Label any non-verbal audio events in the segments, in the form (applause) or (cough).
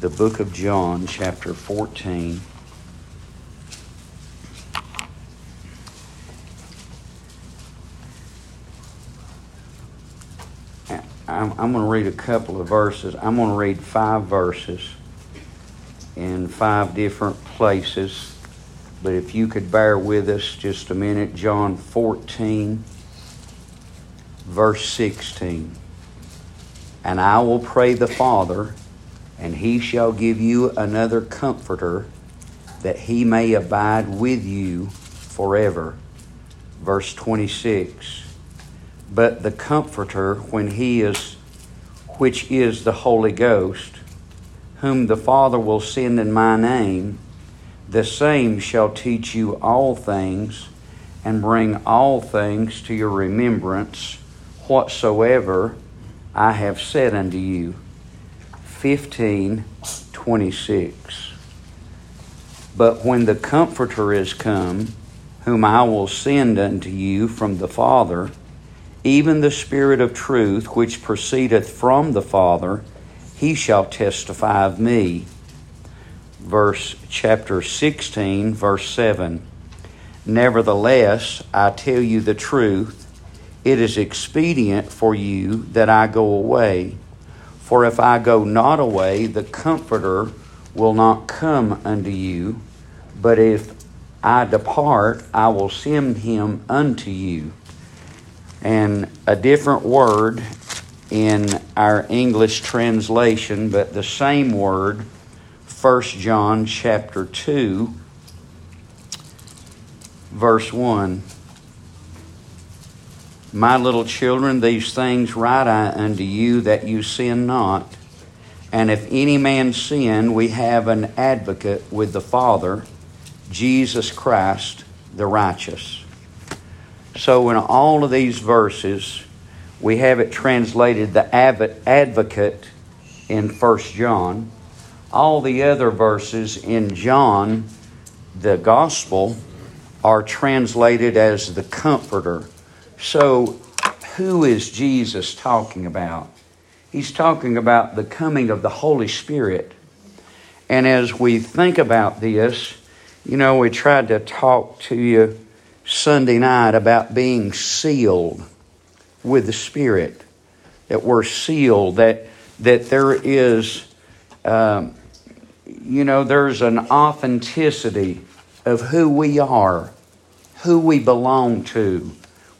the book of John, chapter 14. I'm, I'm going to read a couple of verses. I'm going to read five verses in five different places. But if you could bear with us just a minute, John 14, verse 16. And I will pray the Father, and he shall give you another comforter, that he may abide with you forever. Verse 26. But the Comforter, when he is, which is the Holy Ghost, whom the Father will send in my name, the same shall teach you all things, and bring all things to your remembrance, whatsoever I have said unto you. 1526. But when the Comforter is come, whom I will send unto you from the Father, even the Spirit of truth, which proceedeth from the Father, he shall testify of me. Verse chapter 16, verse 7. Nevertheless, I tell you the truth, it is expedient for you that I go away. For if I go not away, the Comforter will not come unto you. But if I depart, I will send him unto you and a different word in our English translation, but the same word, 1 John chapter 2, verse 1. My little children, these things write I unto you that you sin not. And if any man sin, we have an advocate with the Father, Jesus Christ the righteous. So, in all of these verses, we have it translated the advocate in 1 John. All the other verses in John, the gospel, are translated as the comforter. So, who is Jesus talking about? He's talking about the coming of the Holy Spirit. And as we think about this, you know, we tried to talk to you Sunday night about being sealed with the Spirit. That we're sealed, that, that there is, um, you know, there's an authenticity of who we are, who we belong to.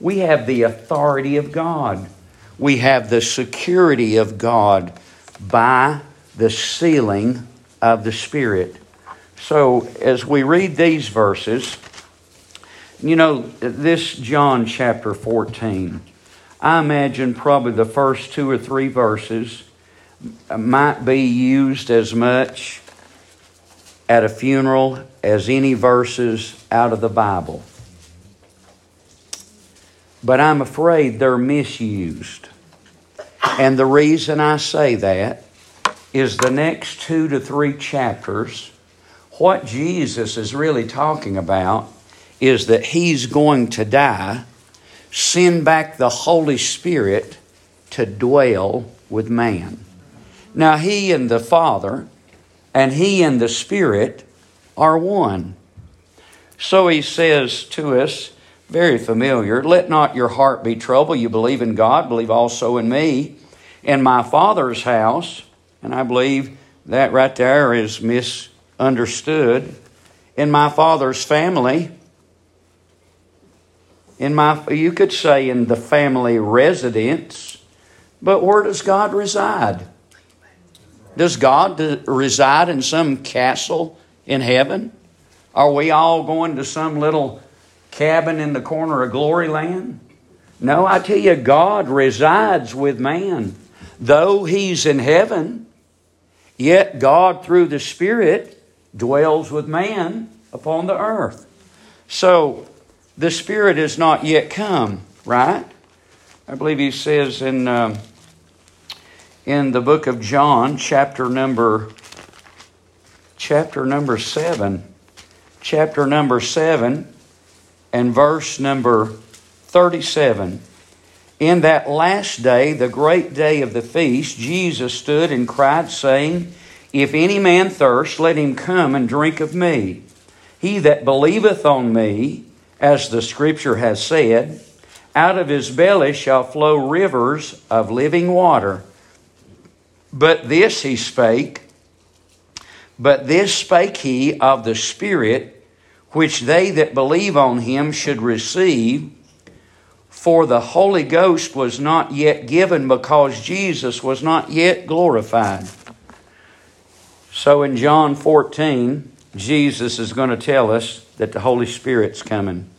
We have the authority of God, we have the security of God by the sealing of the Spirit. So, as we read these verses, you know, this John chapter 14, I imagine probably the first two or three verses might be used as much at a funeral as any verses out of the Bible. But I'm afraid they're misused. And the reason I say that is the next two to three chapters, what Jesus is really talking about is that he's going to die, send back the Holy Spirit to dwell with man. Now, he and the Father and he and the Spirit are one. So he says to us, very familiar, let not your heart be troubled. You believe in God, believe also in me. In my Father's house, and I believe that right there is misunderstood. In my Father's family, in my you could say in the family residence but where does god reside does god reside in some castle in heaven are we all going to some little cabin in the corner of glory land? No i tell you god resides with man. Though he's in heaven yet god through the spirit dwells with man upon the earth. So the Spirit has not yet come, right? I believe he says in, um, in the book of John, chapter number, chapter number 7, chapter number 7, and verse number 37. In that last day, the great day of the feast, Jesus stood and cried, saying, If any man thirst, let him come and drink of me. He that believeth on me, as the scripture has said, out of his belly shall flow rivers of living water. But this he spake, but this spake he of the Spirit, which they that believe on him should receive. For the Holy Ghost was not yet given because Jesus was not yet glorified. So in John 14, Jesus is going to tell us that the Holy Spirit's coming.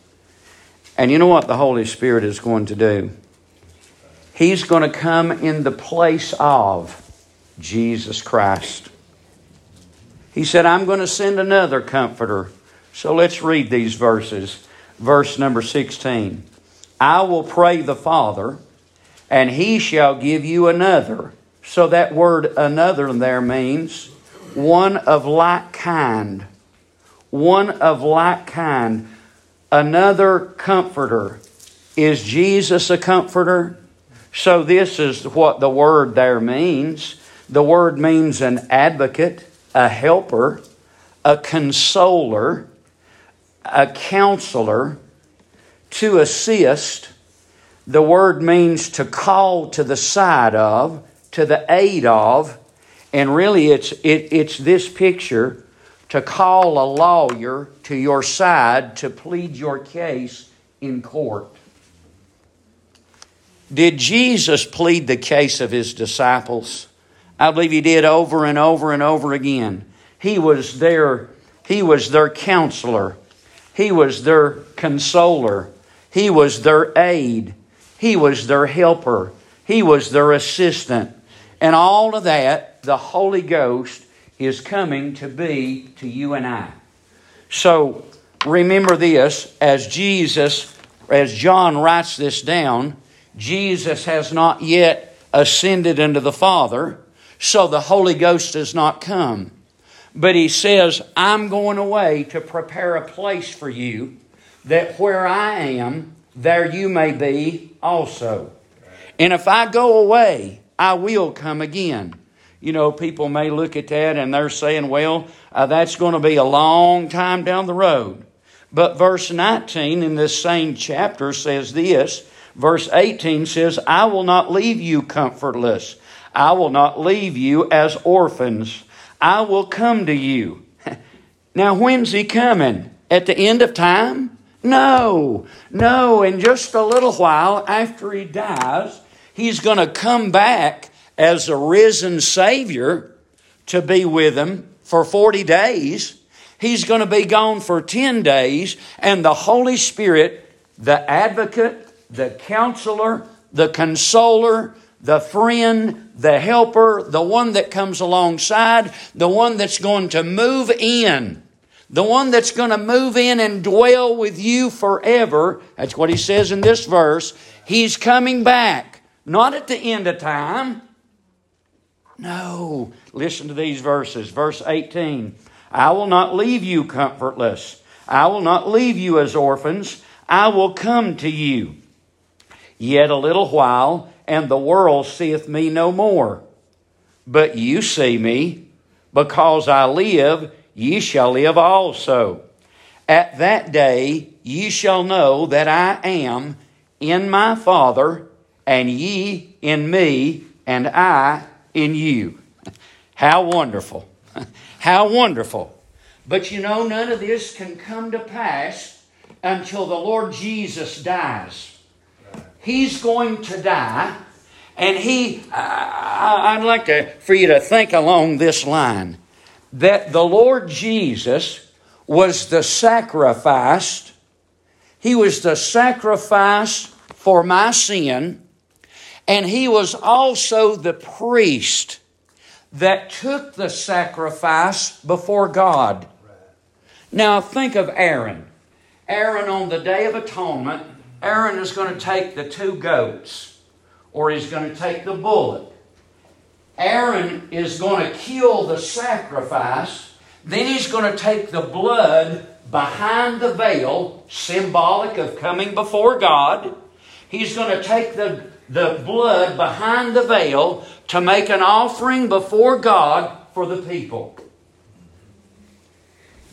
And you know what the Holy Spirit is going to do? He's going to come in the place of Jesus Christ. He said, I'm going to send another comforter. So let's read these verses. Verse number 16 I will pray the Father, and he shall give you another. So that word another there means one of like kind. One of like kind. Another comforter. Is Jesus a comforter? So, this is what the word there means. The word means an advocate, a helper, a consoler, a counselor, to assist. The word means to call to the side of, to the aid of, and really it's, it, it's this picture to call a lawyer to your side to plead your case in court. Did Jesus plead the case of his disciples? I believe he did over and over and over again. He was their, he was their counselor. He was their consoler. He was their aid. He was their helper. He was their assistant. And all of that, the Holy Ghost is coming to be to you and I. So remember this as Jesus, as John writes this down, Jesus has not yet ascended into the Father so the Holy Ghost does not come. But he says, I'm going away to prepare a place for you, that where I am, there you may be also. And if I go away, I will come again. You know, people may look at that and they're saying, well, uh, that's going to be a long time down the road. But verse 19 in this same chapter says this. Verse 18 says, I will not leave you comfortless. I will not leave you as orphans. I will come to you. (laughs) now, when's he coming? At the end of time? No, no. In just a little while after he dies, he's going to come back as a risen Savior to be with them for 40 days. He's going to be gone for 10 days, and the Holy Spirit, the advocate, the counselor, the consoler, the friend, the helper, the one that comes alongside, the one that's going to move in, the one that's going to move in and dwell with you forever. That's what he says in this verse. He's coming back, not at the end of time. No. Listen to these verses. Verse 18 I will not leave you comfortless, I will not leave you as orphans. I will come to you. Yet a little while and the world seeth me no more. But you see me, because I live, ye shall live also. At that day ye shall know that I am in my Father, and ye in me, and I in you. (laughs) How wonderful! (laughs) How wonderful! But you know, none of this can come to pass until the Lord Jesus dies. He's going to die. And he, I'd like to, for you to think along this line that the Lord Jesus was the sacrifice. He was the sacrifice for my sin. And he was also the priest that took the sacrifice before God. Now think of Aaron. Aaron on the Day of Atonement Aaron is going to take the two goats, or he's going to take the bullock. Aaron is going to kill the sacrifice. Then he's going to take the blood behind the veil, symbolic of coming before God. He's going to take the, the blood behind the veil to make an offering before God for the people.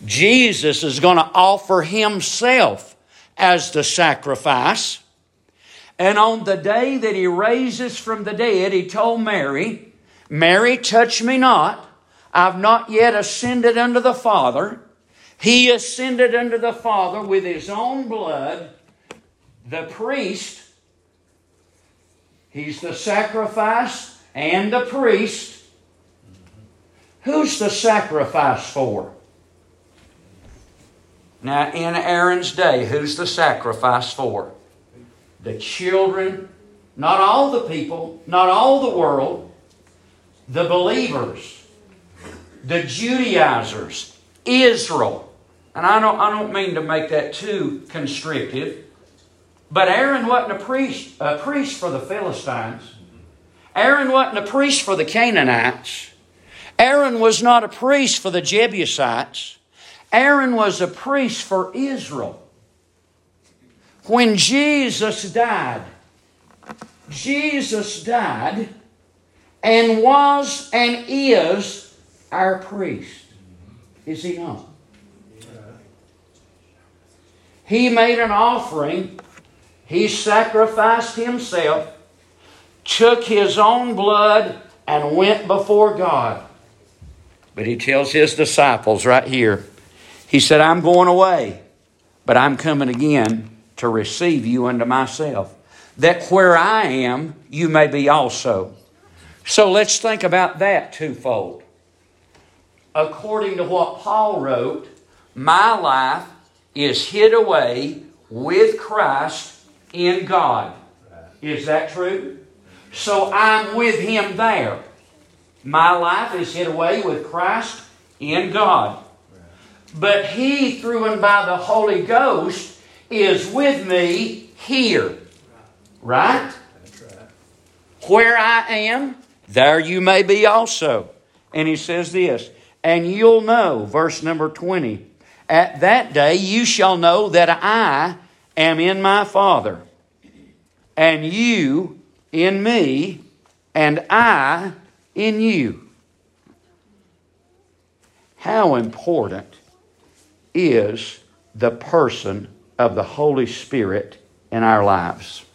Jesus is going to offer himself as the sacrifice. And on the day that he raises from the dead, he told Mary, Mary, touch me not. I've not yet ascended unto the Father. He ascended unto the Father with his own blood. The priest, he's the sacrifice and the priest. Who's the sacrifice for? Now, in Aaron's day, who's the sacrifice for? The children, not all the people, not all the world, the believers, the Judaizers, Israel. And I don't, I don't mean to make that too constrictive, but Aaron wasn't a priest, a priest for the Philistines. Aaron wasn't a priest for the Canaanites. Aaron was not a priest for the Jebusites. Aaron was a priest for Israel. When Jesus died, Jesus died and was and is our priest. Is he not? He made an offering. He sacrificed himself, took his own blood, and went before God. But he tells his disciples right here, he said, I'm going away, but I'm coming again to receive you unto myself, that where I am, you may be also. So let's think about that twofold. According to what Paul wrote, my life is hid away with Christ in God. Is that true? So I'm with Him there. My life is hid away with Christ in God. But He, through and by the Holy Ghost, is with me here. Right? Where I am, there you may be also. And He says this, and you'll know, verse number 20, at that day you shall know that I am in my Father, and you in me, and I in you. How important is the person of the Holy Spirit in our lives?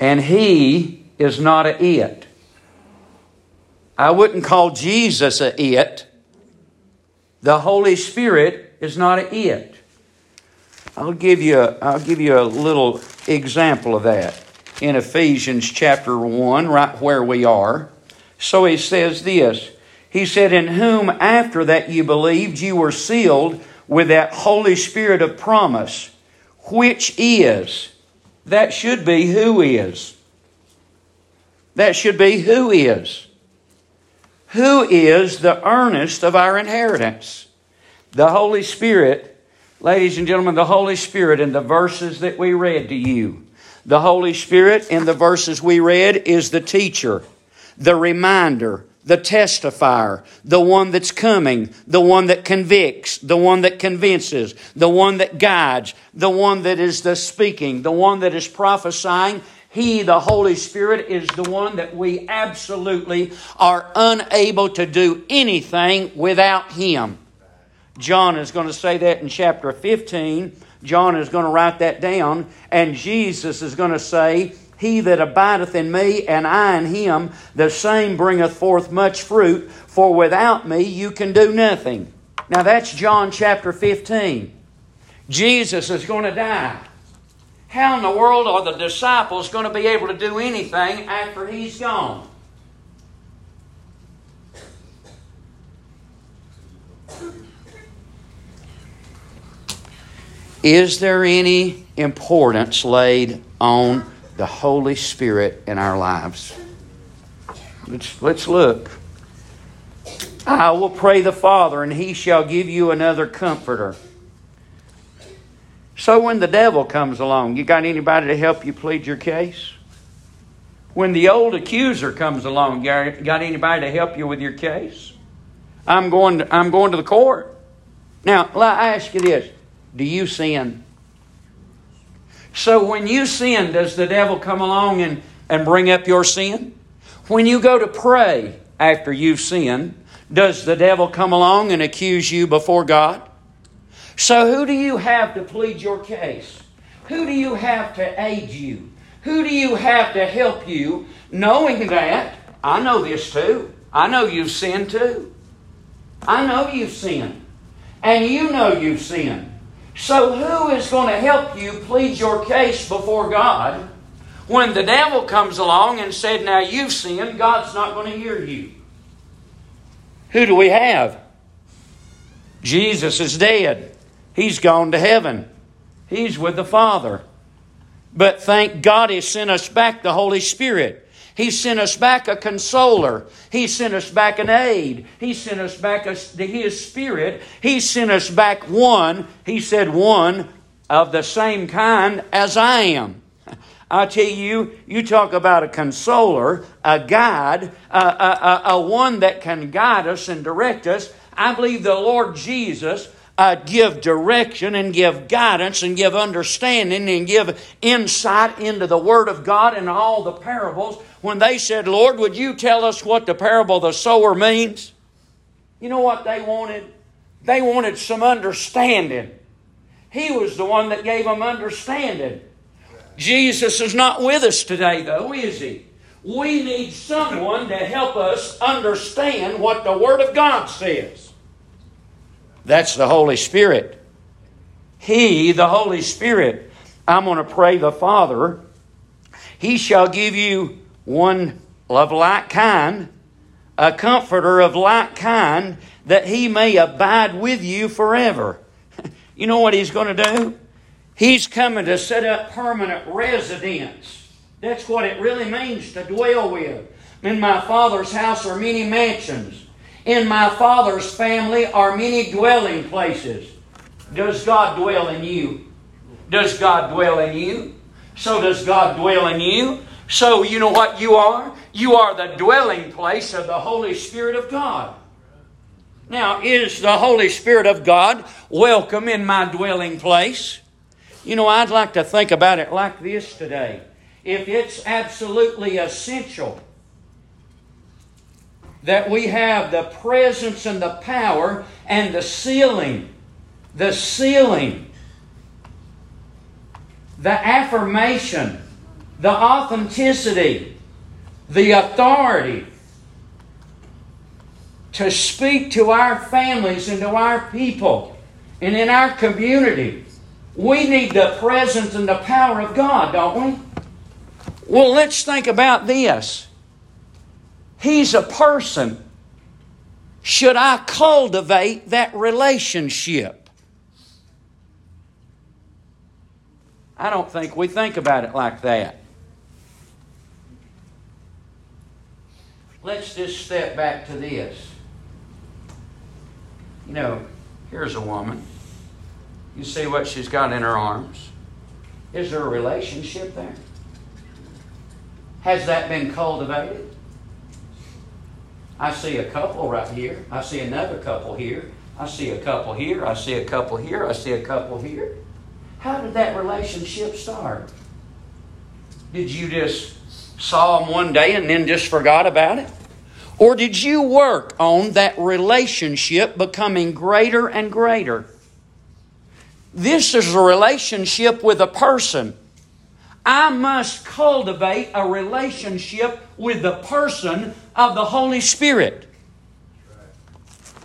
And He is not a it. I wouldn't call Jesus a it. The Holy Spirit is not a it. I'll give you a, I'll give you a little example of that in Ephesians chapter 1, right where we are. So he says this He said, In whom after that you believed, you were sealed with that Holy Spirit of promise, which is, that should be who is. That should be who is. Who is the earnest of our inheritance? The Holy Spirit, ladies and gentlemen, the Holy Spirit in the verses that we read to you the Holy Spirit, in the verses we read, is the teacher, the reminder, the testifier, the one that's coming, the one that convicts, the one that convinces, the one that guides, the one that is the speaking, the one that is prophesying. He, the Holy Spirit, is the one that we absolutely are unable to do anything without Him. John is going to say that in chapter 15 John is going to write that down, and Jesus is going to say, He that abideth in me, and I in him, the same bringeth forth much fruit, for without me you can do nothing. Now that's John chapter 15. Jesus is going to die. How in the world are the disciples going to be able to do anything after he's gone? Is there any importance laid on the Holy Spirit in our lives? Let's, let's look. I will pray the Father, and he shall give you another comforter. So when the devil comes along, you got anybody to help you plead your case? When the old accuser comes along, you got anybody to help you with your case? I'm going to, I'm going to the court. Now, I ask you this do you sin? So when you sin, does the devil come along and and bring up your sin? When you go to pray after you've sinned, does the devil come along and accuse you before God? So, who do you have to plead your case? Who do you have to aid you? Who do you have to help you, knowing that? I know this too. I know you've sinned too. I know you've sinned. And you know you've sinned. So, who is going to help you plead your case before God when the devil comes along and said, Now you've sinned, God's not going to hear you? Who do we have? Jesus is dead. He's gone to heaven. He's with the Father. But thank God He sent us back the Holy Spirit. He sent us back a consoler. He sent us back an aid. He sent us back a, His Spirit. He sent us back one, He said, one of the same kind as I am. (laughs) I tell you, you talk about a consoler, a guide, a, a, a, a one that can guide us and direct us. I believe the Lord Jesus uh, give direction and give guidance and give understanding and give insight into the Word of God and all the parables. When they said, Lord, would you tell us what the parable of the sower means? You know what they wanted? They wanted some understanding. He was the one that gave them understanding. Jesus is not with us today, though, is he? We need someone to help us understand what the Word of God says. That's the Holy Spirit. He, the Holy Spirit, I'm going to pray the Father. He shall give you one of like kind, a comforter of like kind, that he may abide with you forever. (laughs) you know what he's going to do? He's coming to set up permanent residence. That's what it really means to dwell with. In my Father's house are many mansions. In my Father's family are many dwelling places. Does God dwell in you? Does God dwell in you? So does God dwell in you? So you know what you are? You are the dwelling place of the Holy Spirit of God. Now, is the Holy Spirit of God welcome in my dwelling place? You know, I'd like to think about it like this today. If it's absolutely essential that we have the presence and the power and the sealing, the sealing, the affirmation, the authenticity, the authority to speak to our families and to our people and in our community. We need the presence and the power of God, don't we? Well, let's think about this. He's a person. Should I cultivate that relationship? I don't think we think about it like that. Let's just step back to this. You know, here's a woman. You see what she's got in her arms. Is there a relationship there? Has that been cultivated? I see a couple right here. I see another couple here. I see a couple here. I see a couple here. I see a couple here. How did that relationship start? Did you just saw them one day and then just forgot about it? Or did you work on that relationship becoming greater and greater? This is a relationship with a person. I must cultivate a relationship with the person of the Holy Spirit.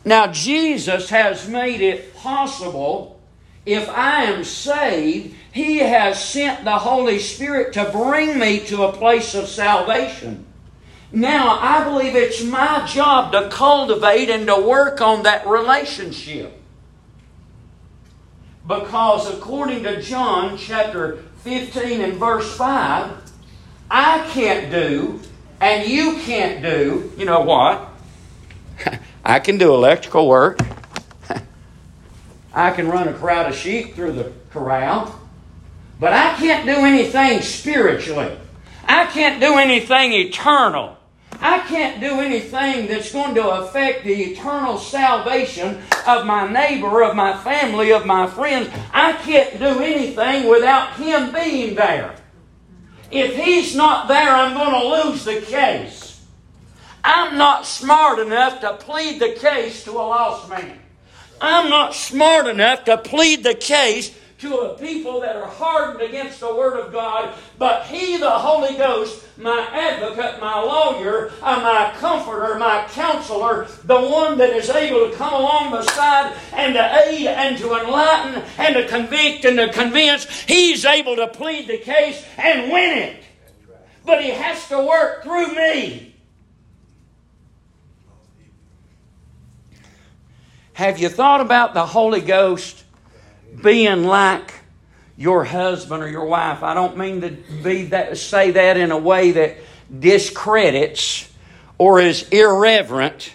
Now, Jesus has made it possible. If I am saved, He has sent the Holy Spirit to bring me to a place of salvation. Now, I believe it's my job to cultivate and to work on that relationship. Because according to John chapter 15 and verse 5, I can't do and you can't do, you know what? (laughs) I can do electrical work. (laughs) I can run a crowd of sheep through the corral. But I can't do anything spiritually. I can't do anything eternal. I can't do anything that's going to affect the eternal salvation of my neighbor, of my family, of my friends. I can't do anything without Him being there. If he's not there, I'm going to lose the case. I'm not smart enough to plead the case to a lost man. I'm not smart enough to plead the case to a people that are hardened against the Word of God, but He, the Holy Ghost, my advocate, my lawyer, uh, my comforter, my counselor, the one that is able to come along beside and to aid and to enlighten and to convict and to convince, He's able to plead the case and win it. But He has to work through me. Have you thought about the Holy Ghost being like your husband or your wife. I don't mean to be that, say that in a way that discredits or is irreverent.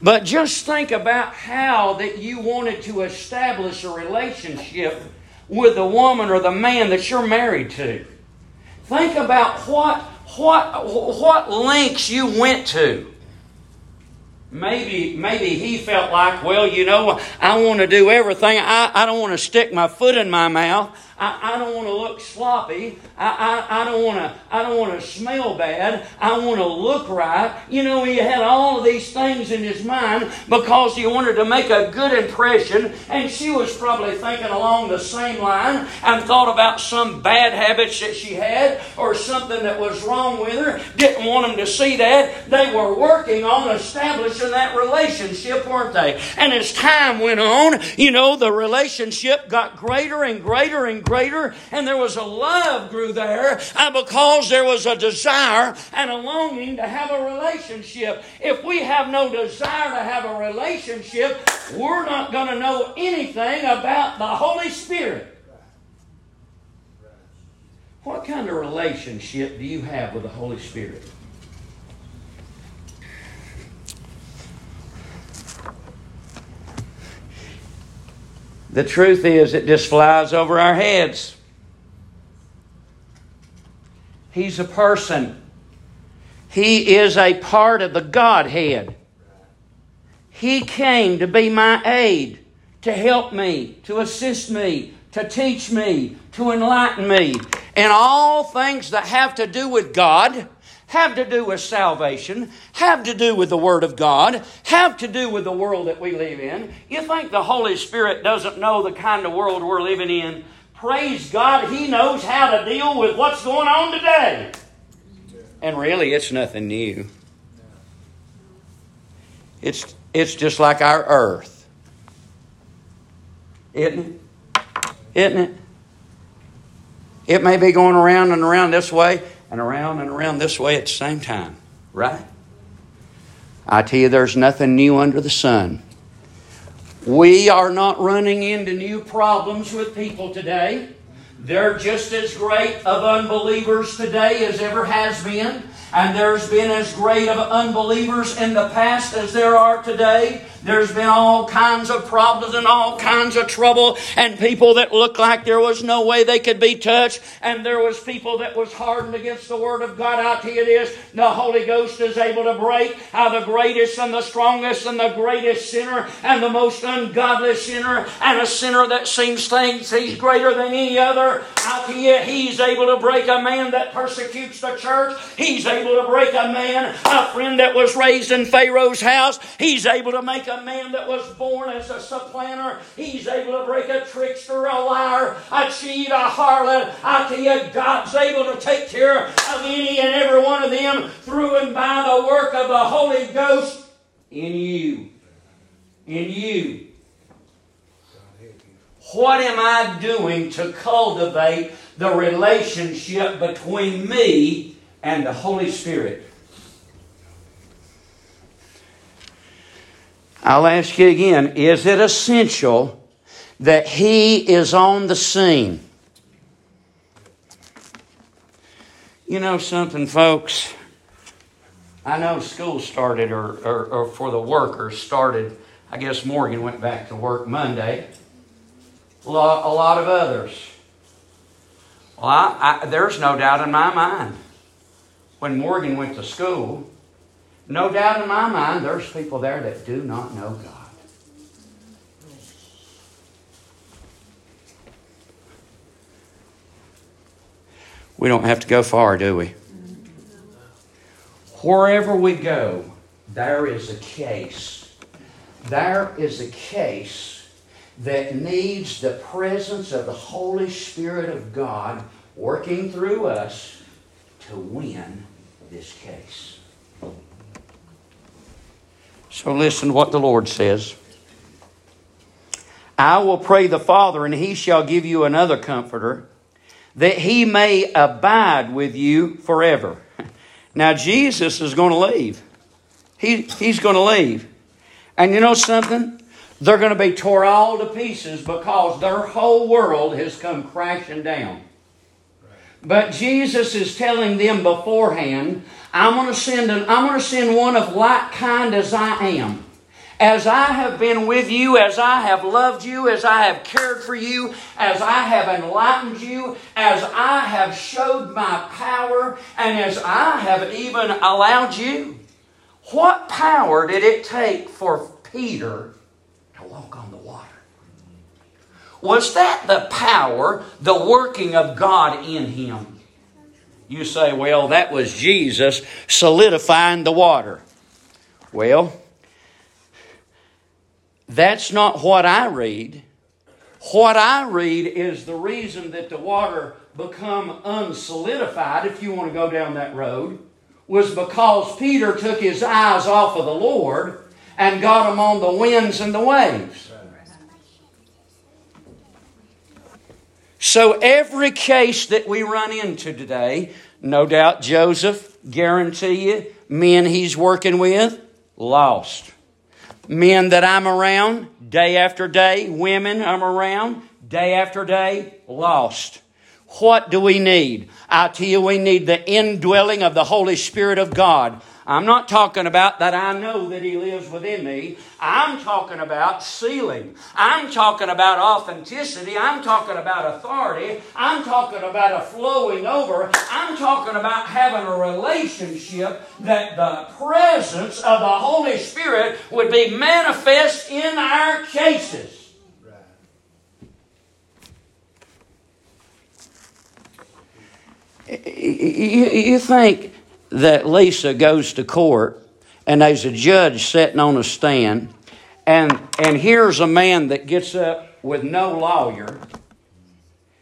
But just think about how that you wanted to establish a relationship with the woman or the man that you're married to. Think about what what what lengths you went to Maybe, maybe he felt like, well, you know, I want to do everything. I, I don't want to stick my foot in my mouth. I, I don't want to look sloppy. I, I, I don't want to I don't want to smell bad. I want to look right. You know, he had all of these things in his mind because he wanted to make a good impression, and she was probably thinking along the same line and thought about some bad habits that she had or something that was wrong with her. Didn't want him to see that. They were working on establishing that relationship, weren't they? And as time went on, you know, the relationship got greater and greater and greater greater, and there was a love grew there because there was a desire and a longing to have a relationship. If we have no desire to have a relationship, we're not going to know anything about the Holy Spirit. What kind of relationship do you have with the Holy Spirit? The truth is, it just flies over our heads. He's a person, He is a part of the Godhead. He came to be my aid, to help me, to assist me, to teach me, to enlighten me. And all things that have to do with God have to do with salvation, have to do with the Word of God, have to do with the world that we live in. You think the Holy Spirit doesn't know the kind of world we're living in? Praise God, He knows how to deal with what's going on today. And really, it's nothing new. It's, it's just like our earth. Isn't it? Isn't it? It may be going around and around this way and around and around this way at the same time, right? I tell you, there's nothing new under the sun. We are not running into new problems with people today. They're just as great of unbelievers today as ever has been. And there's been as great of unbelievers in the past as there are today. There's been all kinds of problems and all kinds of trouble and people that looked like there was no way they could be touched and there was people that was hardened against the Word of God. I'll tell you this, the Holy Ghost is able to break how the greatest and the strongest and the greatest sinner and the most ungodly sinner and a sinner that seems thinks he's greater than any other. I'll tell you, he's able to break a man that persecutes the church. He's able to break a man, a friend that was raised in Pharaoh's house. He's able to make a man that was born as a supplanter. He's able to break a trickster, a liar, a cheat, a harlot. I tell you, God's able to take care of any and every one of them through and by the work of the Holy Ghost in you. In you. What am I doing to cultivate the relationship between me and the Holy Spirit? I'll ask you again is it essential that He is on the scene? You know something, folks? I know school started, or, or, or, for the workers started. I guess Morgan went back to work Monday. A lot, a lot of others. Well, I, I, there's no doubt in my mind. When Morgan went to school, no doubt in my mind, there's people there that do not know God. We don't have to go far, do we? Wherever we go, there is a case. There is a case that needs the presence of the Holy Spirit of God working through us to win this case. So listen what the Lord says. I will pray the Father, and he shall give you another comforter, that he may abide with you forever. (laughs) Now, Jesus is going to leave. He, he's going to leave. And you know something? They're going to be tore all to pieces because their whole world has come crashing down. But Jesus is telling them beforehand, I'm going to send an, I'm going to send one of like kind as I am. As I have been with you, as I have loved you, as I have cared for you, as I have enlightened you, as I have showed my power, and as I have even allowed you. What power did it take for Peter to walk on the water? Was that the power, the working of God in him? You say, well, that was Jesus solidifying the water. Well, that's not what I read. What I read is the reason that the water become unsolidified, if you want to go down that road, was because Peter took his eyes off of the Lord and got them on the winds and the waves. So every case that we run into today, no doubt Joseph, guarantee you, men he's working with, lost men that I'm around day after day, women I'm around day after day, lost. What do we need? I tell you, we need the indwelling of the Holy Spirit of God. I'm not talking about that I know that He lives within me. I'm talking about sealing. I'm talking about authenticity. I'm talking about authority. I'm talking about a flowing over. I'm talking about having a relationship that the presence of the Holy Spirit would be manifest in our cases. You think that Lisa goes to court and there's a judge sitting on a stand and and here's a man that gets up with no lawyer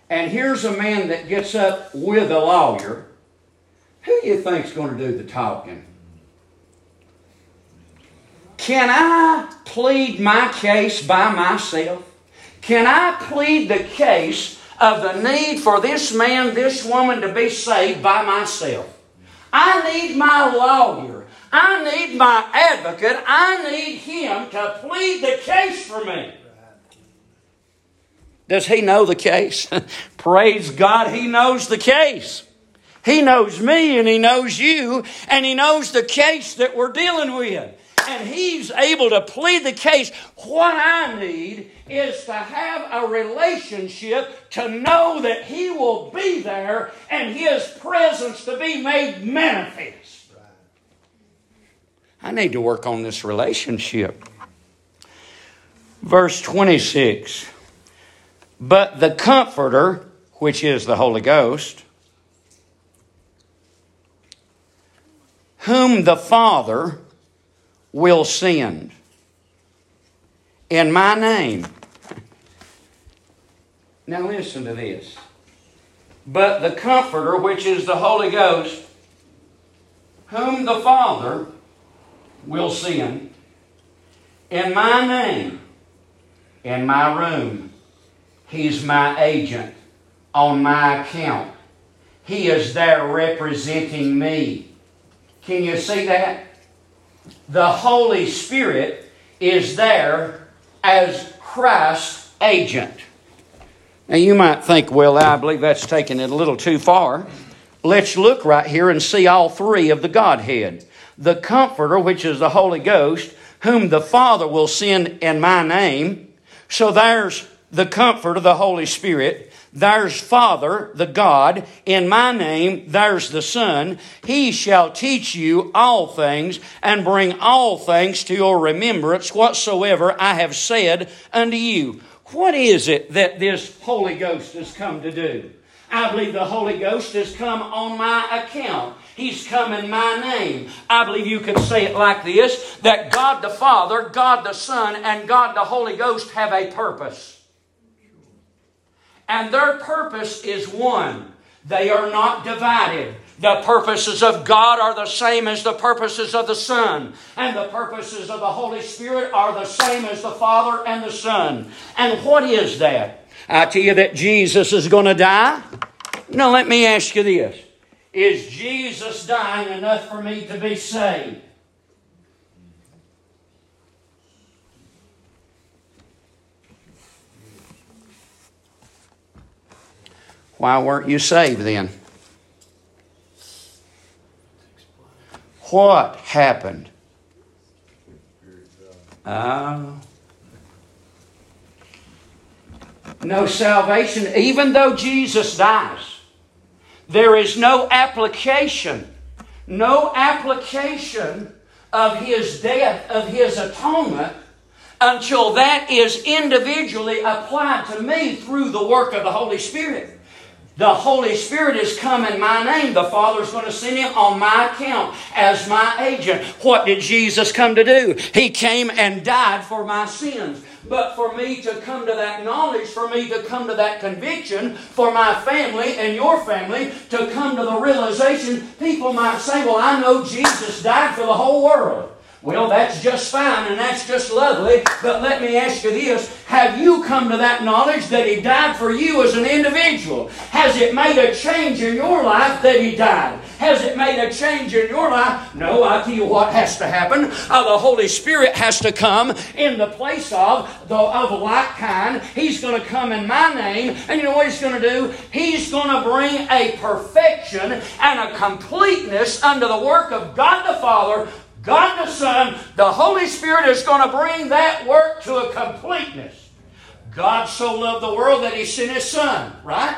and here's a man that gets up with a lawyer. Who do you think's going to do the talking? Can i plead my case by myself? Can i plead the case of the need for this man this woman to be saved by myself I need my lawyer. I need my advocate. I need him to plead the case for me. Does he know the case? (laughs) Praise God, he knows the case. He knows me and he knows you and he knows the case that we're dealing with and he's able to plead the case. What I need is to have a relationship to know that he will be there and his presence to be made manifest. I need to work on this relationship. Verse 26 But the Comforter, which is the Holy Ghost, whom the Father will send in my name. Now listen to this. But the Comforter, which is the Holy Ghost, whom the Father will send in my name, in my room. He's my agent on my account. He is there representing me. Can you see that? The Holy Spirit is there as Christ's agent. Now you might think, well, I believe that's taking it a little too far. Let's look right here and see all three of the Godhead. The Comforter, which is the Holy Ghost, whom the Father will send in my name. So there's the Comforter, the Holy Spirit. There's Father, the God. In my name, there's the Son. He shall teach you all things and bring all things to your remembrance whatsoever I have said unto you. What is it that this Holy Ghost has come to do? I believe the Holy Ghost has come on my account. He's come in my name. I believe you can say it like this that God the Father, God the Son, and God the Holy Ghost have a purpose. And their purpose is one. They are not divided. The purposes of God are the same as the purposes of the Son, and the purposes of the Holy Spirit are the same as the Father and the Son. And what is that? I tell you that Jesus is going to die. Now, let me ask you this Is Jesus dying enough for me to be saved? Why weren't you saved then? What happened? Uh, no salvation, even though Jesus dies. There is no application, no application of his death, of his atonement, until that is individually applied to me through the work of the Holy Spirit. The Holy Spirit is come in my name. The Father is going to send him on my account as my agent. What did Jesus come to do? He came and died for my sins. But for me to come to that knowledge, for me to come to that conviction, for my family and your family to come to the realization, people might say, Well, I know Jesus died for the whole world. Well, that's just fine and that's just lovely, but let me ask you this. Have you come to that knowledge that He died for you as an individual? Has it made a change in your life that He died? Has it made a change in your life? No, I tell you what has to happen. Uh, the Holy Spirit has to come in the place of the of like kind. He's going to come in my name, and you know what He's going to do? He's going to bring a perfection and a completeness under the work of God the Father God the Son, the Holy Spirit is going to bring that work to a completeness. God so loved the world that He sent His Son, right?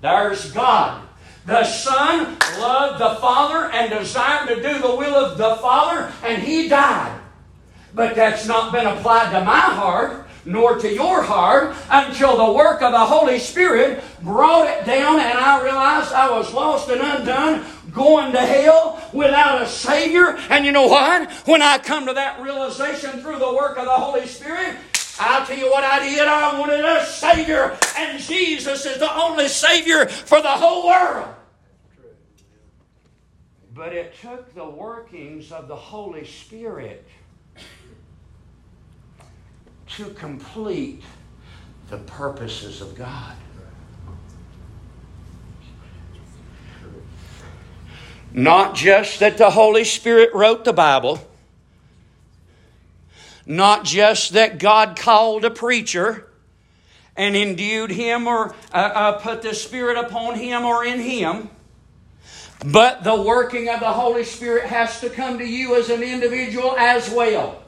There's God. The Son loved the Father and desired to do the will of the Father, and He died. But that's not been applied to my heart nor to your heart until the work of the Holy Spirit brought it down and I realized I was lost and undone, going to hell without a Savior. And you know what? When I come to that realization through the work of the Holy Spirit, I'll tell you what I did. I wanted a Savior, and Jesus is the only Savior for the whole world. But it took the workings of the Holy Spirit to complete the purposes of God. Not just that the Holy Spirit wrote the Bible, not just that God called a preacher and endued him or uh, uh, put the Spirit upon him or in him, but the working of the Holy Spirit has to come to you as an individual as well.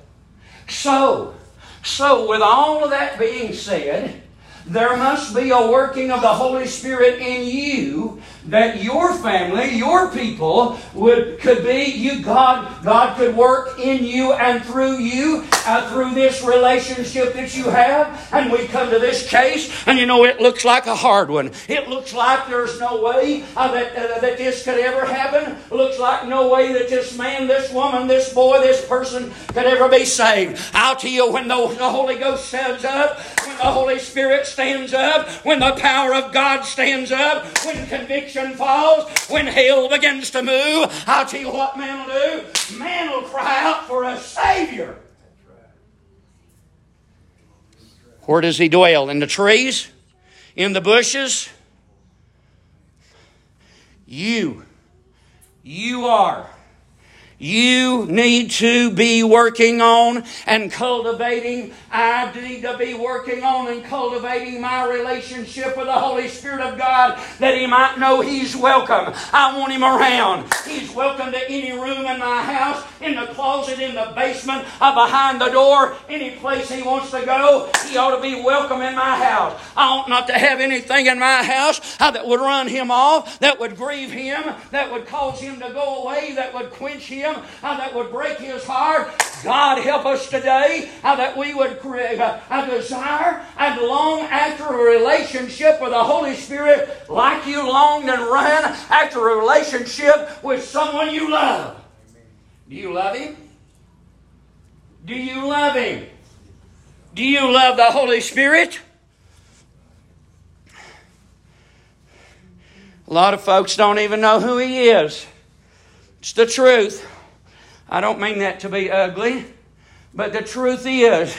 So, so with all of that being said, there must be a working of the Holy Spirit in you that your family, your people would could be you God God could work in you and through you uh, through this relationship that you have. And we come to this case and you know it looks like a hard one. It looks like there's no way uh, that, uh, that this could ever happen. Looks like no way that this man this woman this boy this person could ever be saved. I'll tell you when the, the Holy Ghost stands up when the Holy Spirit stands up when the power of God stands up when conviction falls, when hell begins to move, I'll tell you what man will do. Man will cry out for a Savior. Where does he dwell? In the trees? In the bushes? You. You are you need to be working on and cultivating. I need to be working on and cultivating my relationship with the Holy Spirit of God that He might know He's welcome. I want Him around. He's welcome to any room in my house, in the closet, in the basement, uh, behind the door, any place He wants to go. He ought to be welcome in my house. I ought not to have anything in my house uh, that would run Him off, that would grieve Him, that would cause Him to go away, that would quench Him him, how that would break his heart. God help us today, how that we would create a, a desire and long after a relationship with the Holy Spirit like you longed and ran after a relationship with someone you love. Do you love him? Do you love him? Do you love the Holy Spirit? A lot of folks don't even know who He is. It's the truth. I don't mean that to be ugly, but the truth is,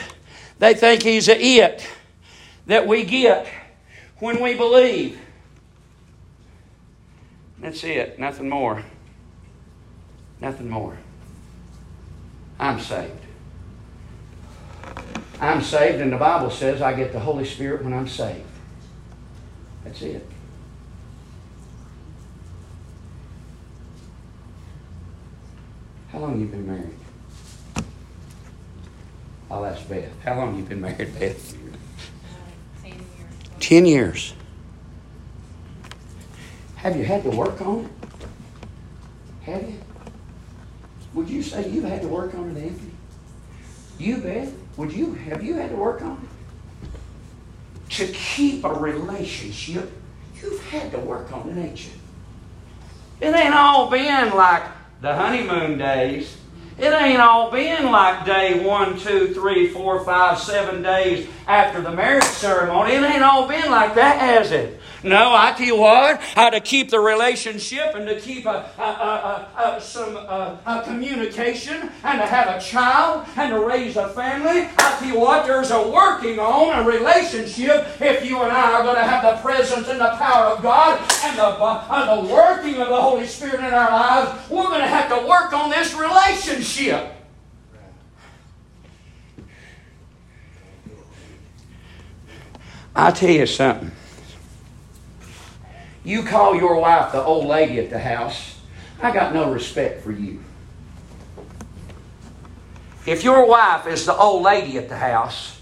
they think He's a it that we get when we believe. That's it, nothing more. Nothing more. I'm saved. I'm saved, and the Bible says I get the Holy Spirit when I'm saved. That's it. How long you been married? I'll ask Beth. How long you been married, Beth? Uh, ten years. Ten years. Have you had to work on it? Have you? Would you say you've had to work on it, Anthony? You, Beth? Would you have you had to work on it? To keep a relationship, you've had to work on it, ain't you? It ain't all been like the honeymoon days. It ain't all been like day one, two, three, four, five, seven days after the marriage ceremony. It ain't all been like that, has it? No, I tell you what, how to keep the relationship and to keep a, a, a, some communication and to have a child and to raise a family. I tell you what, there's a working on a relationship if you and I are going to have the presence and the power of God and the, and the working of the Holy Spirit in our lives. We're going to have to work on this relationship. I tell you something. You call your wife the old lady at the house, I got no respect for you. If your wife is the old lady at the house,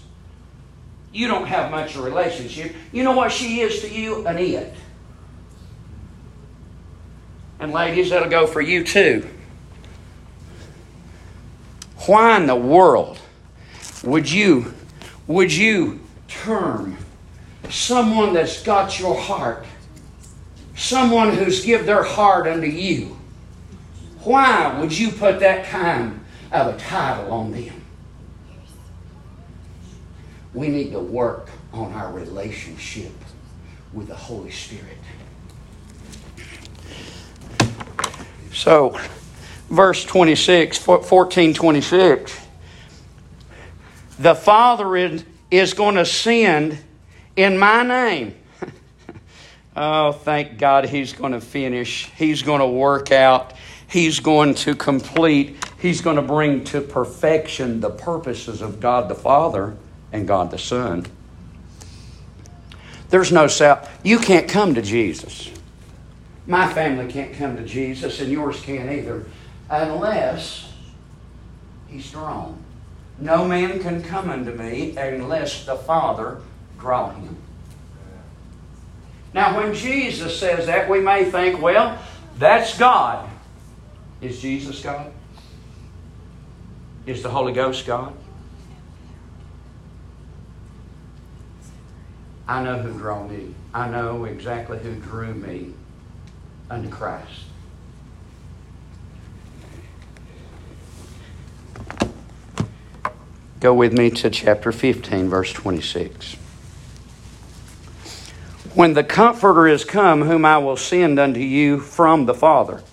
you don't have much of a relationship. You know what she is to you? An it. And ladies, that'll go for you too. Why in the world would you would you term someone that's got your heart someone who's give their heart unto you, why would you put that kind of a title on them? We need to work on our relationship with the Holy Spirit. So, verse 26, 14 26, the Father is, is going to send in my name. Oh, thank God he's going to finish. He's going to work out. He's going to complete. He's going to bring to perfection the purposes of God the Father and God the Son. There's no self. You can't come to Jesus. My family can't come to Jesus, and yours can't either, unless he's drawn. No man can come unto me unless the Father draw him. Now, when Jesus says that, we may think, well, that's God. Is Jesus God? Is the Holy Ghost God? I know who drew me. I know exactly who drew me unto Christ. Go with me to chapter 15, verse 26 when the Comforter is come, whom I will send unto you from the Father.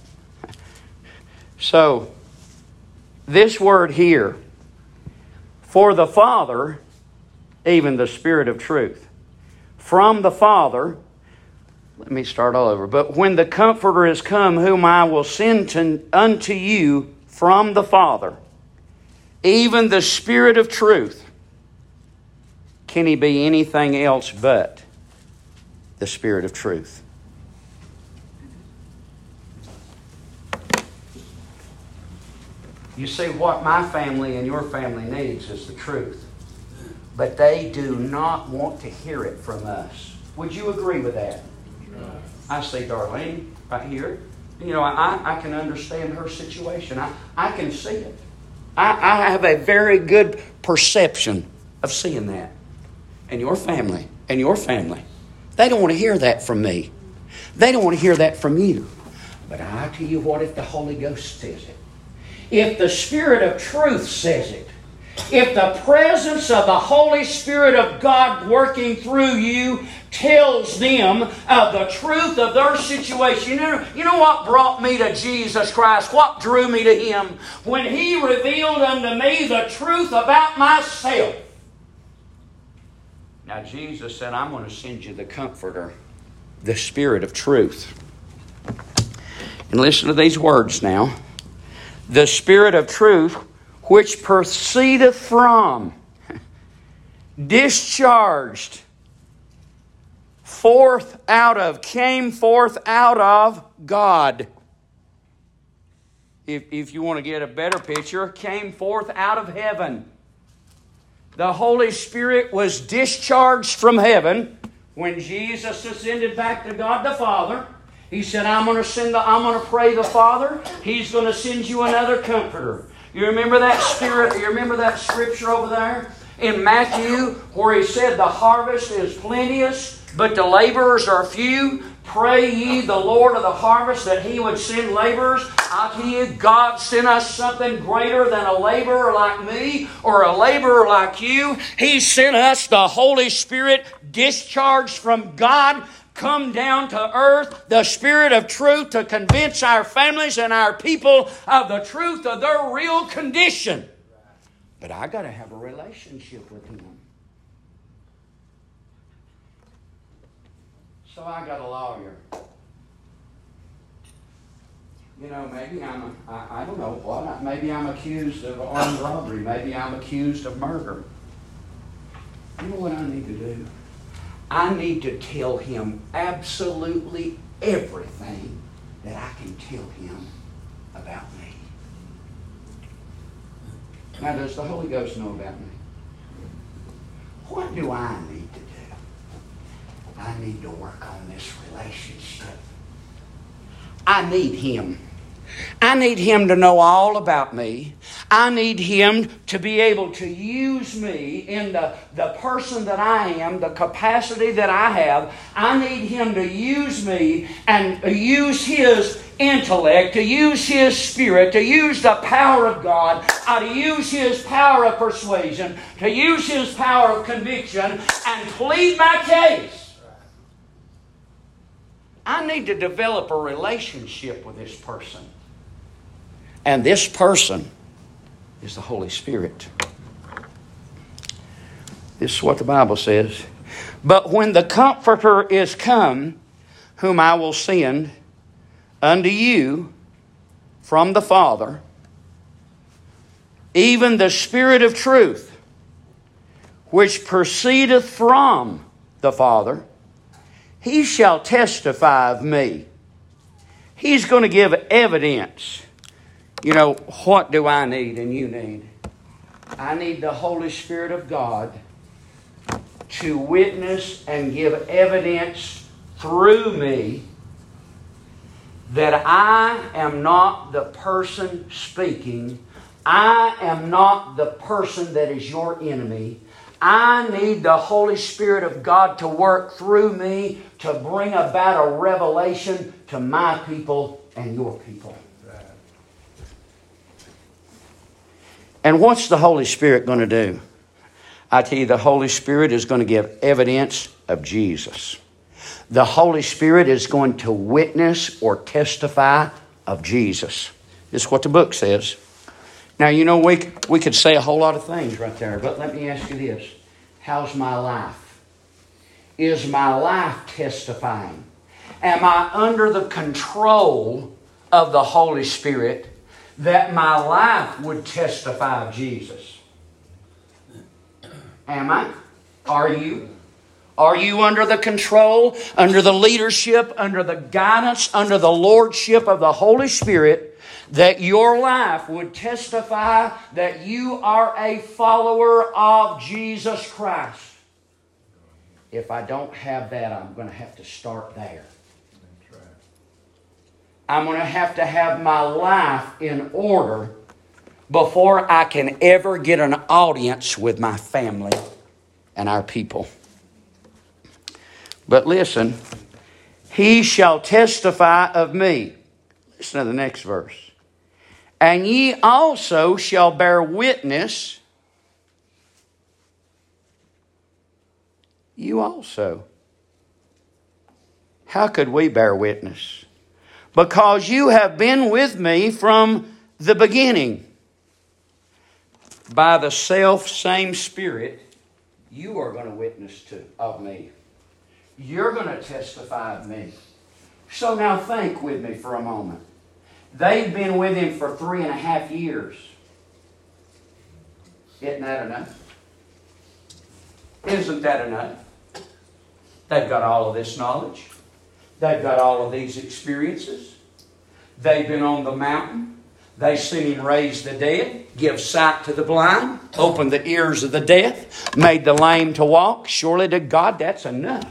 So, this word here, for the Father, even the Spirit of truth. From the Father, let me start all over. But when the Comforter is come, whom I will send to, unto you from the Father, even the Spirit of truth, can he be anything else but? The Spirit of truth. You see, what my family and your family needs is the truth. But they do not want to hear it from us. Would you agree with that? I see Darlene right here. You know, I, I can understand her situation. I, I can see it. I, I have a very good perception of seeing that. And your family, and your family. They don't want to hear that from me. They don't want to hear that from you. But I tell you what, if the Holy Ghost says it, if the Spirit of truth says it, if the presence of the Holy Spirit of God working through you tells them of the truth of their situation. You know, you know what brought me to Jesus Christ? What drew me to Him? When He revealed unto me the truth about myself. Now, Jesus said, I'm going to send you the Comforter, the Spirit of truth. And listen to these words now. The Spirit of truth which proceedeth from, discharged, forth out of, came forth out of God. If, if you want to get a better picture, came forth out of heaven. The Holy Spirit was discharged from heaven when Jesus ascended back to God the Father. He said, I'm going to send the, I'm going to pray the Father. He's going to send you another comforter. You remember that spirit? You remember that scripture over there in Matthew where he said, The harvest is plenteous, but the laborers are few. Pray ye the Lord of the harvest that he would send laborers. I you, God sent us something greater than a laborer like me or a laborer like you. He sent us the Holy Spirit discharged from God come down to earth, the Spirit of truth, to convince our families and our people of the truth of their real condition. But I got to have a relationship with Him. So I got a lawyer. You know, maybe I'm, a, I, I don't know what, maybe I'm accused of armed robbery. Maybe I'm accused of murder. You know what I need to do? I need to tell him absolutely everything that I can tell him about me. Now, does the Holy Ghost know about me? What do I need to? I need to work on this relationship. I need him. I need him to know all about me. I need Him to be able to use me in the, the person that I am, the capacity that I have. I need Him to use me and use His intellect, to use His Spirit, to use the power of God, uh, to use His power of persuasion, to use His power of conviction, and plead my case. I need to develop a relationship with this person. And this person is the Holy Spirit. This is what the Bible says. But when the Comforter is come, whom I will send unto you from the Father, even the Spirit of truth, which proceedeth from the Father, he shall testify of me. He's going to give evidence you know, what do I need and you need? I need the Holy Spirit of God to witness and give evidence through me that I am not the person speaking. I am not the person that is your enemy. I need the Holy Spirit of God to work through me to bring about a revelation to my people and your people. And what's the Holy Spirit going to do? I tell you, the Holy Spirit is going to give evidence of Jesus. The Holy Spirit is going to witness or testify of Jesus. This is what the book says. Now, you know, we, we could say a whole lot of things right there, but let me ask you this How's my life? Is my life testifying? Am I under the control of the Holy Spirit? that my life would testify of Jesus. Am I? Are you? Are you under the control, under the leadership, under the guidance, under the lordship of the Holy Spirit that your life would testify that you are a follower of Jesus Christ? If I don't have that, I'm going to have to start there. I'm going to have to have my life in order before I can ever get an audience with my family and our people. But listen, he shall testify of me. Listen to the next verse. And ye also shall bear witness. You also. How could we bear witness? Because you have been with me from the beginning. By the self same Spirit, you are going to witness to of me. You're going to testify of me. So now think with me for a moment. They've been with him for three and a half years. Isn't that enough? Isn't that enough? They've got all of this knowledge. They've got all of these experiences. They've been on the mountain. They've seen him raise the dead, give sight to the blind, open the ears of the deaf, made the lame to walk. Surely to God, that's enough.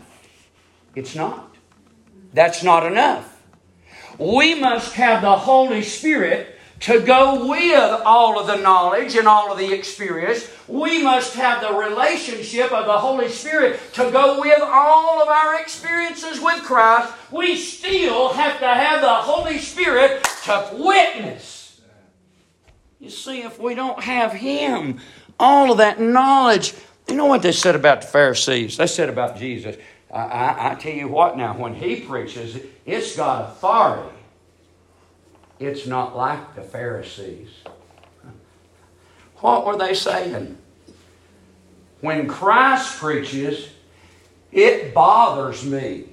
It's not. That's not enough. We must have the Holy Spirit to go with all of the knowledge and all of the experience. We must have the relationship of the Holy Spirit to go with all of our experiences with Christ. We still have to have the Holy Spirit to witness. You see, if we don't have Him, all of that knowledge, you know what they said about the Pharisees? They said about Jesus. I, I, I tell you what now, when he preaches, it's got authority. It's not like the Pharisees. What were they saying? When Christ preaches, it bothers me.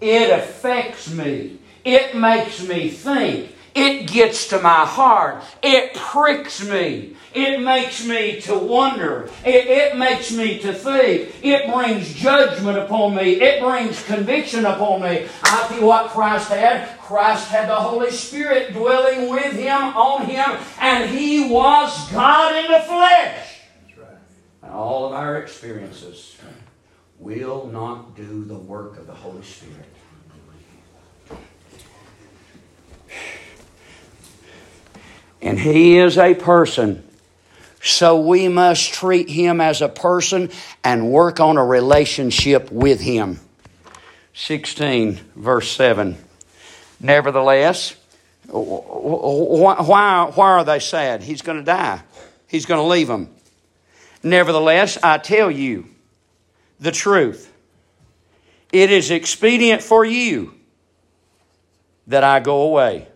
It affects me. It makes me think. It gets to my heart. It pricks me. It makes me to wonder. It, it, makes me to think. It brings judgment upon me. It brings conviction upon me. I you what Christ had. Christ had the Holy Spirit dwelling with him, on him, and he was God in the flesh. Right. And all of our experiences will not do the work of the Holy Spirit. And he is a person. So we must treat him as a person and work on a relationship with him. 16, verse 7. Nevertheless, why, why are they sad? He's going to die, he's going to leave them. Nevertheless, I tell you the truth. It is expedient for you that I go away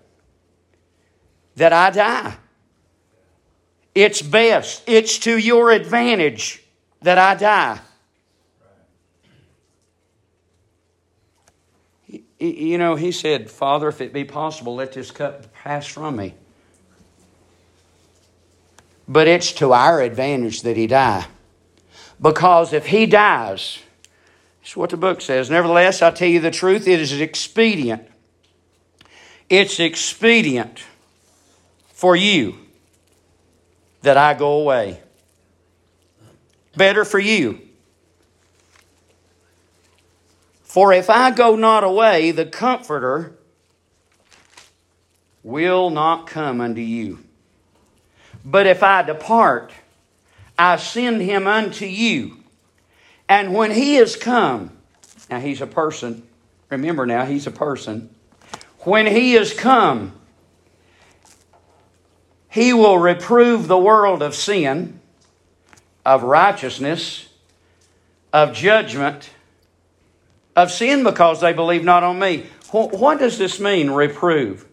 that I die. It's best, it's to your advantage that I die. You know, he said, Father, if it be possible, let this cup pass from me. But it's to our advantage that he die. Because if he dies, it's what the book says. Nevertheless, I tell you the truth, it is expedient. It's expedient for you that I go away. Better for you. For if I go not away, the Comforter will not come unto you. But if I depart, I send him unto you. And when he is come, now he's a person, remember now, he's a person. When he is come, he will reprove the world of sin, of righteousness, of judgment, of sin because they believe not on me. What does this mean, reprove?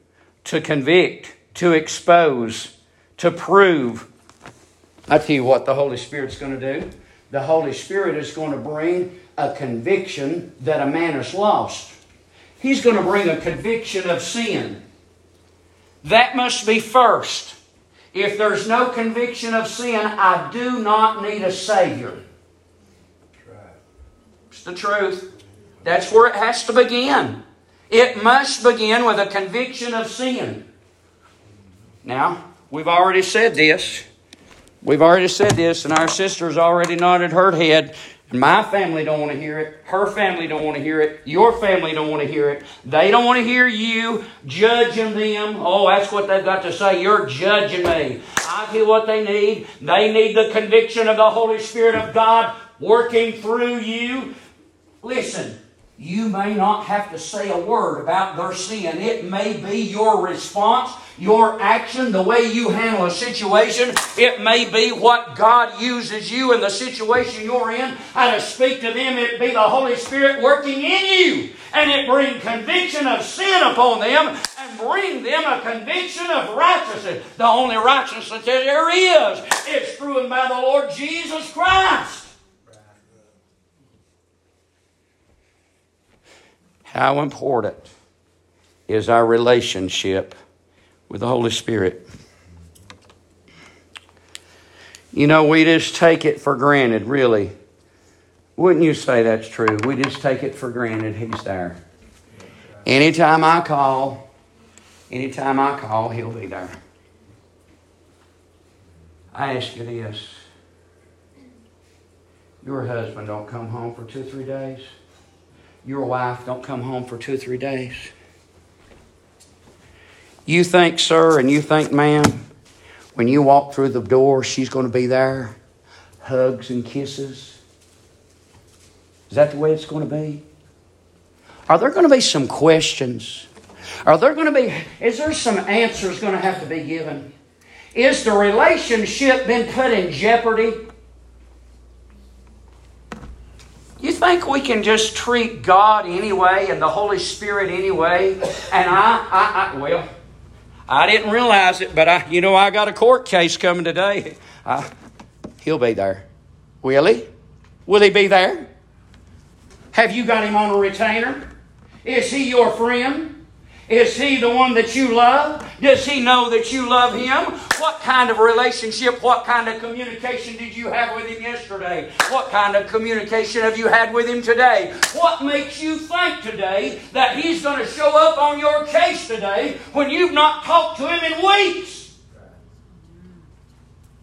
To convict, to expose, to prove. I tell you what the Holy Spirit's going to do. The Holy Spirit is going to bring a conviction that a man is lost. He's going to bring a conviction of sin. That must be first. If there's no conviction of sin, I do not need a Savior. It's the truth. That's where it has to begin. It must begin with a conviction of sin. Now, we've already said this. We've already said this, and our sister's already nodded her head. My family don't want to hear it. Her family don't want to hear it. Your family don't want to hear it. They don't want to hear you judging them. Oh, that's what they've got to say. You're judging me. I hear what they need. They need the conviction of the Holy Spirit of God working through you. Listen, you may not have to say a word about their sin. It may be your response, your action, the way you handle a situation. It may be what God uses you in the situation you're in. And to speak to them, it be the Holy Spirit working in you. And it bring conviction of sin upon them and bring them a conviction of righteousness. The only righteousness that there is is proven by the Lord Jesus Christ. How important is our relationship with the Holy Spirit? You know, we just take it for granted, really. Wouldn't you say that's true? We just take it for granted He's there. Anytime I call, anytime I call, He'll be there. I ask you this. Your husband don't come home for two, three days your wife don't come home for two three days. You think, sir, and you think, ma'am, when you walk through the door, she's going to be there, hugs and kisses. Is that the way it's going to be? Are there going to be some questions? Are there going to be, is there some answers going to have to be given? Is the relationship been put in jeopardy? You think we can just treat God anyway and the Holy Spirit anyway? And I, I, I well, I didn't realize it, but I, you know, I got a court case coming today. I, he'll be there. Will he? Will he be there? Have you got him on a retainer? Is he your friend? Is he the one that you love? Does he know that you love him? What kind of relationship, what kind of communication did you have with him yesterday? What kind of communication have you had with him today? What makes you think today that he's going to show up on your case today when you've not talked to him in weeks?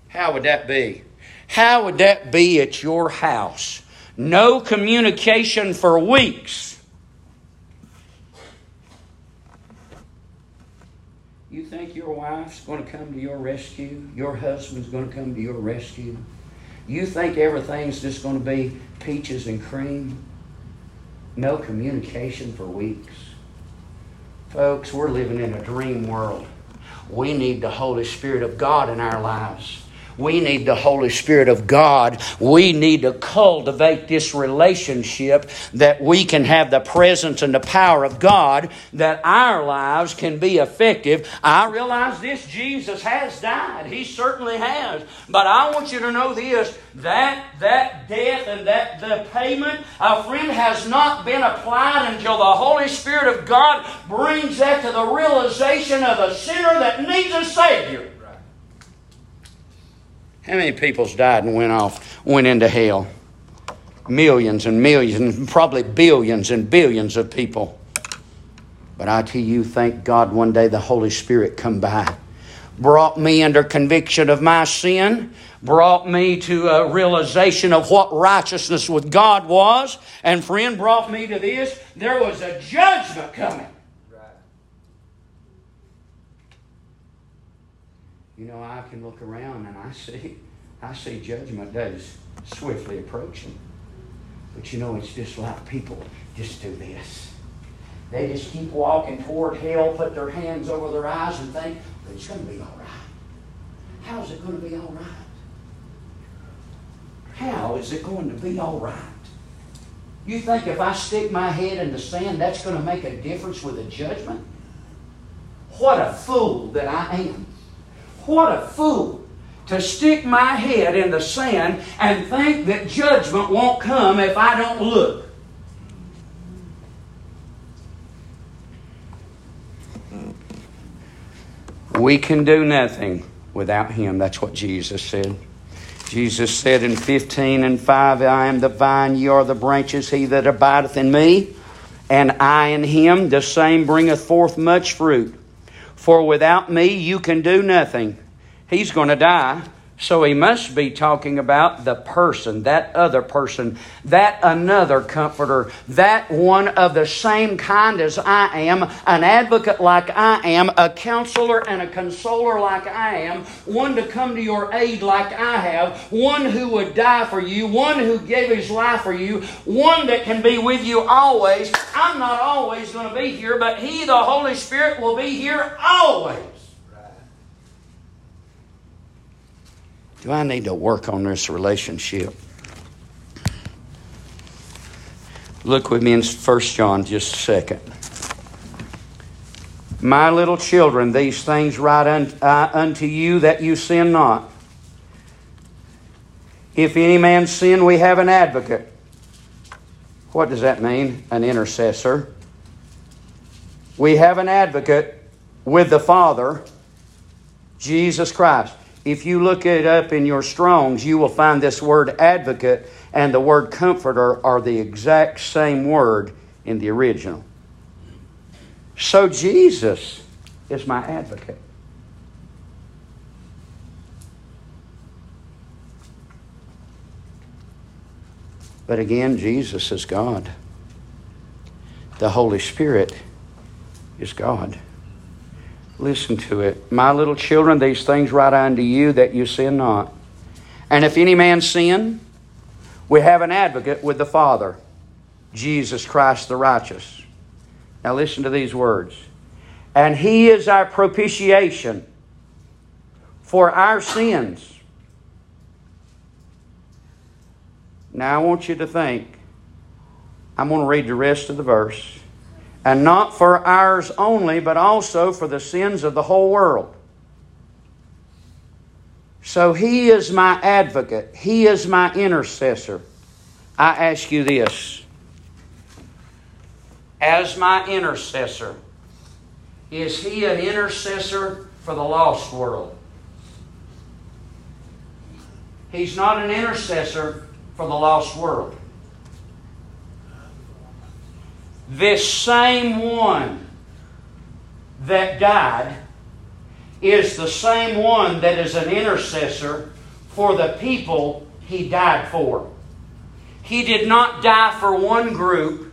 How would that be? How would that be at your house? No communication for weeks You think your wife's going to come to your rescue? Your husband's going to come to your rescue? You think everything's just going to be peaches and cream? No communication for weeks. Folks, we're living in a dream world. We need the Holy Spirit of God in our lives. We need the Holy Spirit of God. We need to cultivate this relationship that we can have the presence and the power of God, that our lives can be effective. I realize this Jesus has died. He certainly has. But I want you to know this that that death and that the payment, a friend, has not been applied until the Holy Spirit of God brings that to the realization of a sinner that needs a Savior. How many people's died and went off, went into hell? Millions and millions, probably billions and billions of people. But I tell you, thank God one day the Holy Spirit come by. Brought me under conviction of my sin, brought me to a realization of what righteousness with God was, and friend, brought me to this. There was a judgment coming. You know, I can look around and I see, I see judgment days swiftly approaching. But you know, it's just like people just do this. They just keep walking toward hell, put their hands over their eyes, and think, it's going to be all right. How's it going to be all right? How is it going to be all right? You think if I stick my head in the sand, that's going to make a difference with a judgment? What a fool that I am. What a fool to stick my head in the sand and think that judgment won't come if I don't look. We can do nothing without Him. That's what Jesus said. Jesus said in 15 and 5, I am the vine, ye are the branches, he that abideth in me, and I in him, the same bringeth forth much fruit. For without me you can do nothing. He's going to die. So he must be talking about the person, that other person, that another comforter, that one of the same kind as I am, an advocate like I am, a counselor and a consoler like I am, one to come to your aid like I have, one who would die for you, one who gave his life for you, one that can be with you always. I'm not always going to be here, but he, the Holy Spirit, will be here always. Do I need to work on this relationship? Look with me in 1 John just a second. My little children, these things write unto you that you sin not. If any man sin, we have an advocate. What does that mean? An intercessor. We have an advocate with the Father, Jesus Christ. If you look it up in your Strongs, you will find this word advocate and the word comforter are the exact same word in the original. So Jesus is my advocate. But again, Jesus is God. The Holy Spirit is God. Listen to it. My little children, these things write unto you that you sin not. And if any man sin, we have an advocate with the Father, Jesus Christ the righteous. Now listen to these words. And he is our propitiation for our sins. Now I want you to think. I'm going to read the rest of the verse and not for ours only, but also for the sins of the whole world. So he is my advocate, he is my intercessor. I ask you this as my intercessor, is he an intercessor for the lost world? He's not an intercessor for the lost world. This same one that died is the same one that is an intercessor for the people he died for. He did not die for one group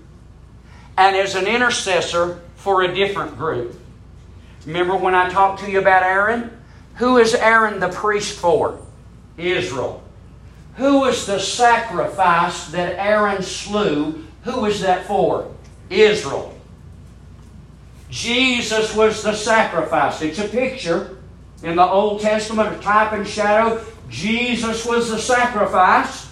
and is an intercessor for a different group. Remember when I talked to you about Aaron? Who is Aaron the priest for? Israel. Who was the sacrifice that Aaron slew? Who was that for? Israel. Jesus was the sacrifice. It's a picture in the Old Testament, a type and shadow. Jesus was the sacrifice.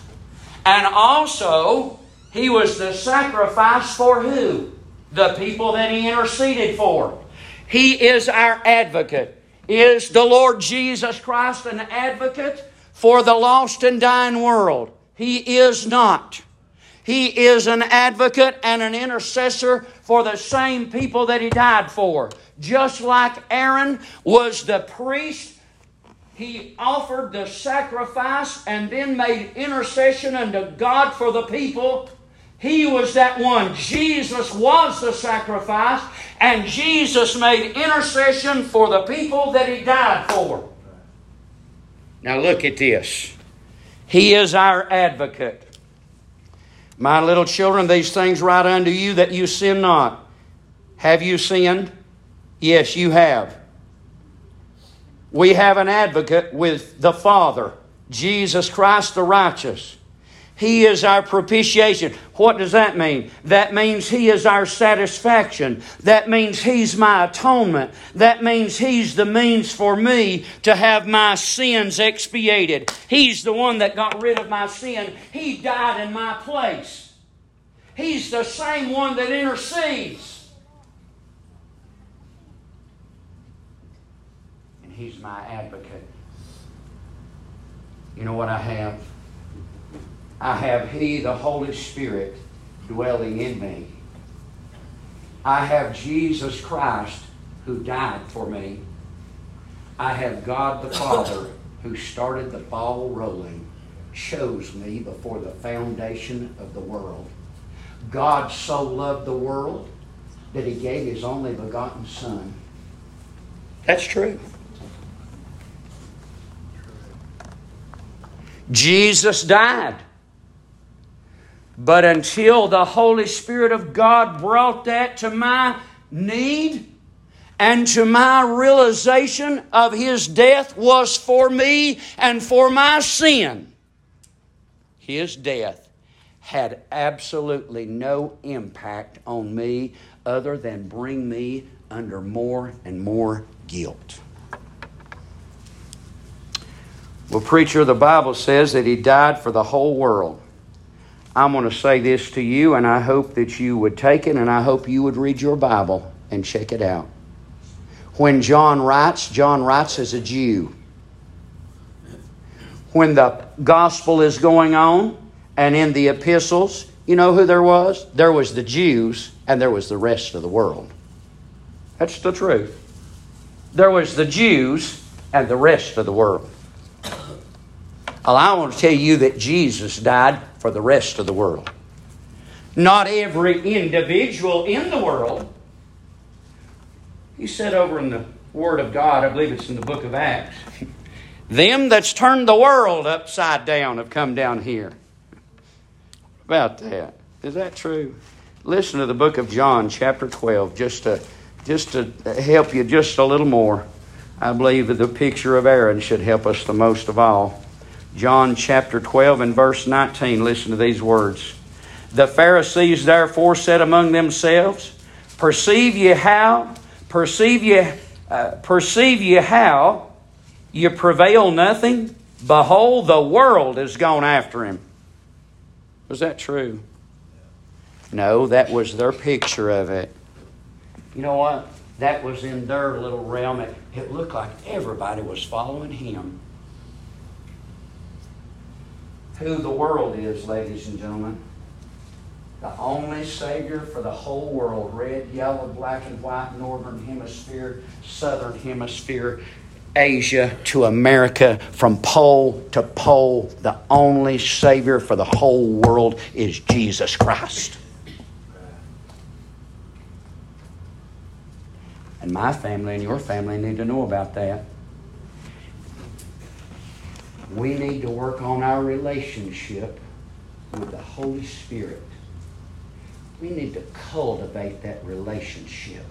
And also, he was the sacrifice for who? The people that he interceded for. He is our advocate. Is the Lord Jesus Christ an advocate for the lost and dying world? He is not. He is an advocate and an intercessor for the same people that he died for. Just like Aaron was the priest, he offered the sacrifice and then made intercession unto God for the people. He was that one. Jesus was the sacrifice, and Jesus made intercession for the people that he died for. Now look at this. He is our advocate. My little children, these things write unto you that you sin not. Have you sinned? Yes, you have. We have an advocate with the Father, Jesus Christ the righteous. He is our propitiation. What does that mean? That means He is our satisfaction. That means He's my atonement. That means He's the means for me to have my sins expiated. He's the one that got rid of my sin. He died in my place. He's the same one that intercedes. And He's my advocate. You know what I have? I have He, the Holy Spirit, dwelling in me. I have Jesus Christ who died for me. I have God the Father (laughs) who started the ball rolling, chose me before the foundation of the world. God so loved the world that he gave his only begotten Son. That's true. Jesus died. But until the Holy Spirit of God brought that to my need and to my realization of His death was for me and for my sin, His death had absolutely no impact on me other than bring me under more and more guilt. Well, preacher, the Bible says that He died for the whole world. I'm going to say this to you, and I hope that you would take it, and I hope you would read your Bible and check it out. When John writes, John writes as a Jew. When the gospel is going on, and in the epistles, you know who there was? There was the Jews, and there was the rest of the world. That's the truth. There was the Jews and the rest of the world. Well, I want to tell you that Jesus died for the rest of the world. Not every individual in the world. He said over in the Word of God, I believe it's in the book of Acts, (laughs) them that's turned the world upside down have come down here. About that. Is that true? Listen to the book of John, chapter 12, just to, just to help you just a little more. I believe that the picture of Aaron should help us the most of all. John chapter 12 and verse 19. Listen to these words. The Pharisees therefore said among themselves, Perceive ye how, perceive ye, uh, perceive ye how you prevail nothing? Behold, the world is gone after him. Was that true? No, that was their picture of it. You know what? That was in their little realm. It looked like everybody was following him who the world is, ladies and gentlemen. The only Savior for the whole world red, yellow, black, and white, northern hemisphere, southern hemisphere, Asia to America, from pole to pole. The only Savior for the whole world is Jesus Christ. And my family and your family need to know about that we need to work on our relationship with the Holy Spirit. We need to cultivate that relationship.